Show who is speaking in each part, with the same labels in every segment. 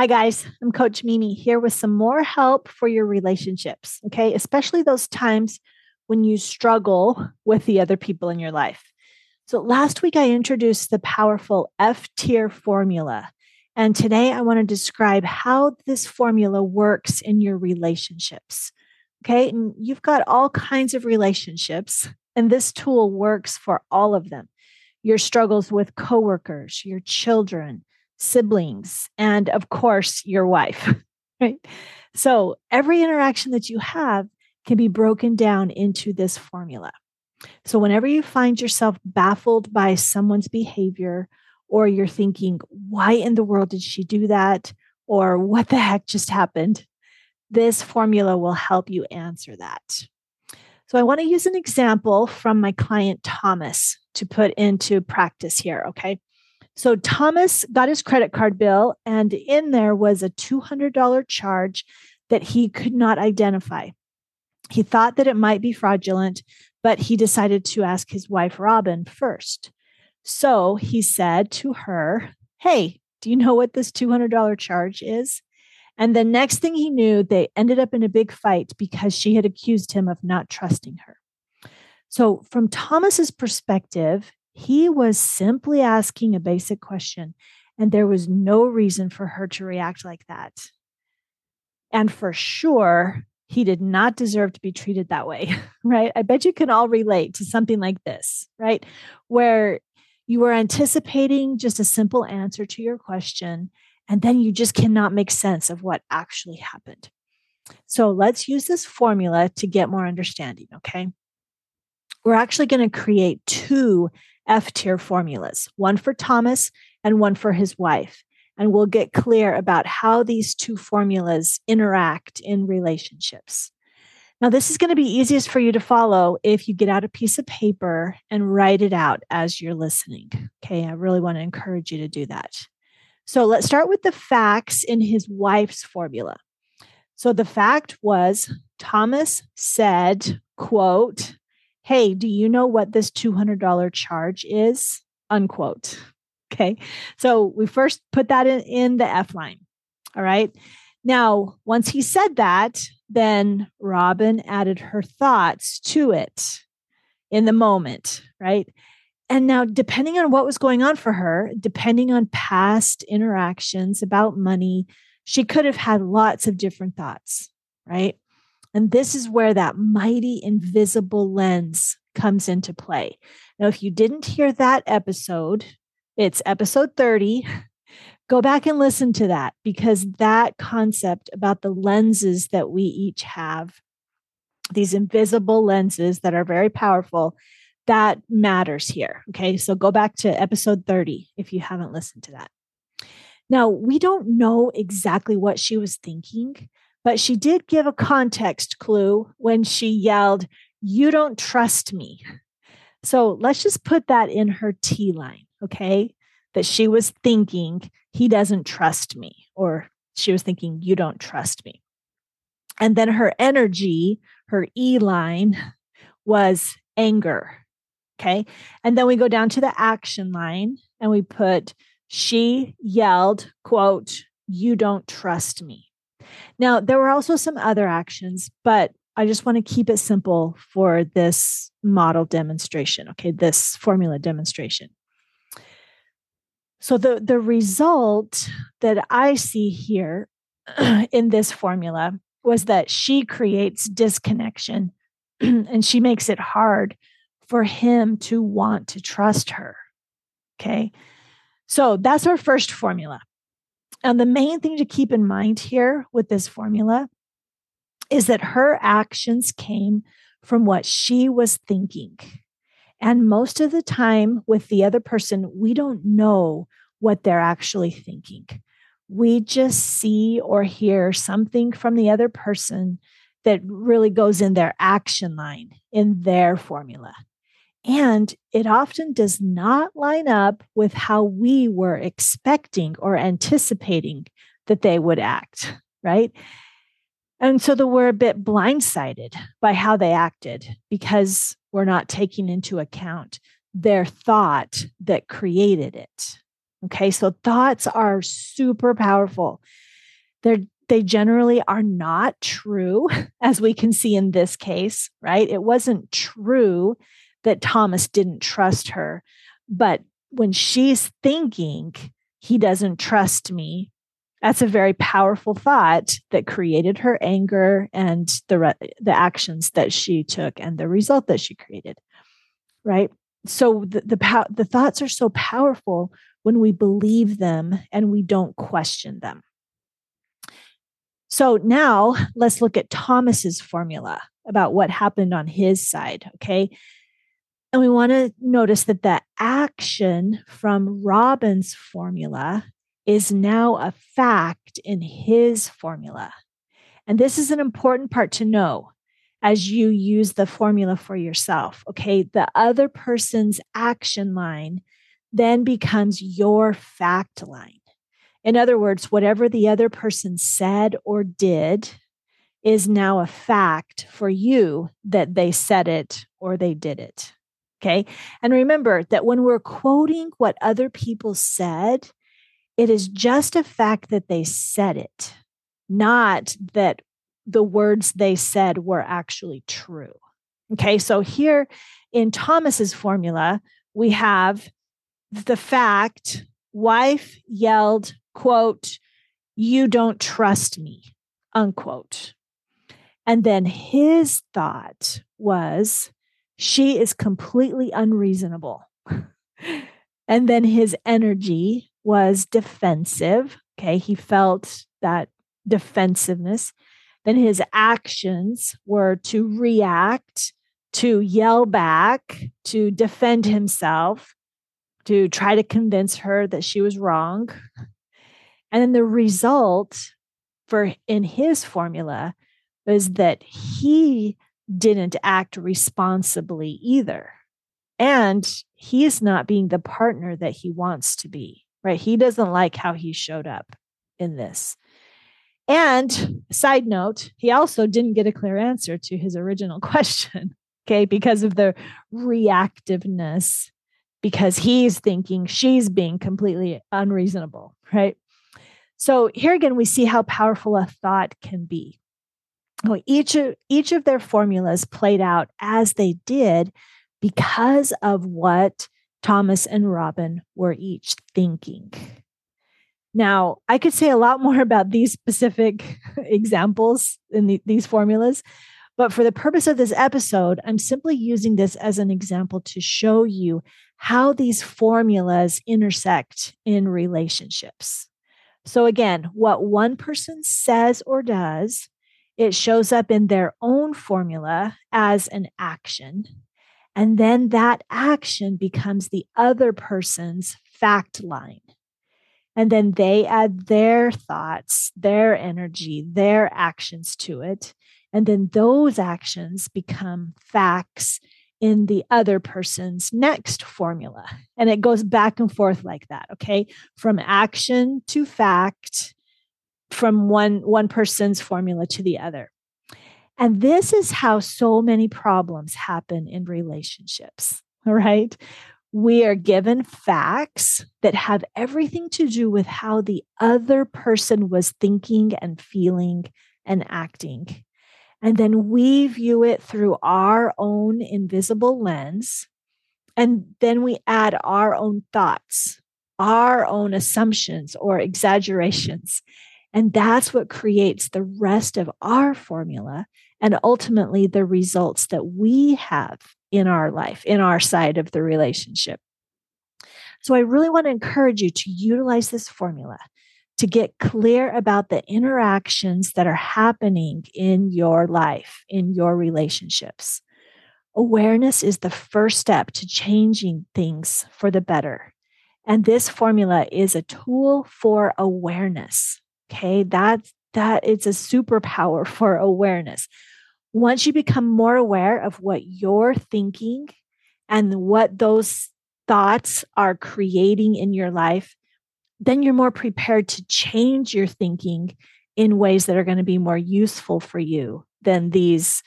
Speaker 1: Hi, guys. I'm Coach Mimi here with some more help for your relationships. Okay. Especially those times when you struggle with the other people in your life. So, last week I introduced the powerful F-TEAR formula. And today I want to describe how this formula works in your relationships. Okay. And you've got all kinds of relationships, and this tool works for all of them your struggles with coworkers, your children, siblings, and of course, your wife, right? So every interaction that you have can be broken down into this formula. So whenever you find yourself baffled by someone's behavior, or you're thinking, why in the world did she do that? Or what the heck just happened? This formula will help you answer that. So I want to use an example from my client Thomas to put into practice here. Okay. So Thomas got his credit card bill, and in there was a $200 charge that he could not identify. He thought that it might be fraudulent, but he decided to ask his wife, Robin, first. So he said to her, Hey, do you know what this $200 charge is? And the next thing he knew, they ended up in a big fight because she had accused him of not trusting her. So, from Thomas's perspective, he was simply asking a basic question, and there was no reason for her to react like that. And for sure, he did not deserve to be treated that way, right? I bet you can all relate to something like this, right? Where you were anticipating just a simple answer to your question, and then you just cannot make sense of what actually happened. So let's use this formula to get more understanding, okay? we're actually going to create two F-TEAR formulas, one for Thomas and one for his wife. And we'll get clear about how these two formulas interact in relationships. Now, this is going to be easiest for you to follow if you get out a piece of paper and write it out as you're listening. Okay, I really want to encourage you to do that. So let's start with the facts in his wife's formula. So the fact was Thomas said, quote, hey, do you know what this $200 charge is? Unquote. Okay. So we first put that in, in the F line. All right. Now, once he said that, then Robin added her thoughts to it in the moment, right? And now, depending on what was going on for her, depending on past interactions about money, she could have had lots of different thoughts, right? And this is where that mighty invisible lens comes into play. Now, if you didn't hear that episode, it's episode 30. Go back and listen to that because that concept about the lenses that we each have, these invisible lenses that are very powerful, that matters here. Okay. So go back to episode 30 if you haven't listened to that. Now, we don't know exactly what she was thinking, but she did give a context clue when she yelled, You don't trust me. So let's just put that in her T line, okay? That she was thinking, He doesn't trust me, or she was thinking, You don't trust me. And then her energy, her E line was anger. Okay. And then we go down to the action line and we put, she yelled, quote, you don't trust me. Now, there were also some other actions, but I just want to keep it simple for this model demonstration, okay, this formula demonstration. So the, the result that I see here in this formula was that she creates disconnection and she makes it hard for him to want to trust her. Okay. So that's our first formula. And the main thing to keep in mind here with this formula is that her actions came from what she was thinking. And most of the time, with the other person, we don't know what they're actually thinking. We just see or hear something from the other person that really goes in their action line, in their formula. And it often does not line up with how we were expecting or anticipating that they would act, right? And so that we're a bit blindsided by how they acted because we're not taking into account their thought that created it. Okay, so thoughts are super powerful. They're they generally are not true, as we can see in this case, right? It wasn't true that Thomas didn't trust her. But when she's thinking, he doesn't trust me, that's a very powerful thought that created her anger and the, re- the actions that she took and the result that she created, right? So the, the, the thoughts are so powerful when we believe them and we don't question them. So now let's look at Thomas's formula about what happened on his side, okay? And we want to notice that the action from Robin's formula is now a fact in his formula. And this is an important part to know as you use the formula for yourself. Okay. The other person's action line then becomes your fact line. In other words, whatever the other person said or did is now a fact for you that they said it or they did it. Okay. And remember that when we're quoting what other people said, it is just a fact that they said it, not that the words they said were actually true. Okay. So here in Thomas's formula, we have the fact wife yelled quote, you don't trust me, unquote. And then his thought was, she is completely unreasonable. and then his energy was defensive. Okay. He felt that defensiveness. Then his actions were to react, to yell back, to defend himself, to try to convince her that she was wrong. And then the result for in his formula was that he didn't act responsibly either. And he is not being the partner that he wants to be, right? He doesn't like how he showed up in this. And side note, he also didn't get a clear answer to his original question, okay, because of the reactiveness, because he's thinking she's being completely unreasonable, right? So here again, we see how powerful a thought can be. Each of each of their formulas played out as they did because of what Thomas and Robin were each thinking. Now, I could say a lot more about these specific examples in the, these formulas, but for the purpose of this episode, I'm simply using this as an example to show you how these formulas intersect in relationships. So, again, what one person says or does, it shows up in their own formula as an action. And then that action becomes the other person's fact line. And then they add their thoughts, their energy, their actions to it. And then those actions become facts in the other person's next formula. And it goes back and forth like that, okay? From action to fact, from one one person's formula to the other. And this is how so many problems happen in relationships, right? We are given facts that have everything to do with how the other person was thinking and feeling and acting. And then we view it through our own invisible lens. And then we add our own thoughts, our own assumptions or exaggerations. And that's what creates the rest of our formula and ultimately the results that we have in our life, in our side of the relationship. So I really want to encourage you to utilize this formula to get clear about the interactions that are happening in your life, in your relationships. Awareness is the first step to changing things for the better. And this formula is a tool for awareness. Okay, that's that it's a superpower for awareness. Once you become more aware of what you're thinking and what those thoughts are creating in your life, then you're more prepared to change your thinking in ways that are going to be more useful for you than these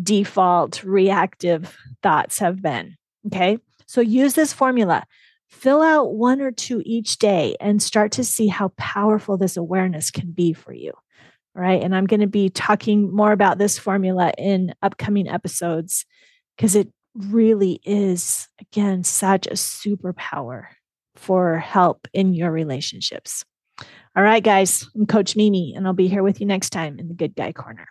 Speaker 1: default reactive thoughts have been. Okay. So use this formula fill out one or two each day and start to see how powerful this awareness can be for you. All right. And I'm going to be talking more about this formula in upcoming episodes because it really is, again, such a superpower for help in your relationships. All right, guys, I'm Coach Mimi, and I'll be here with you next time in the Good Guy Corner.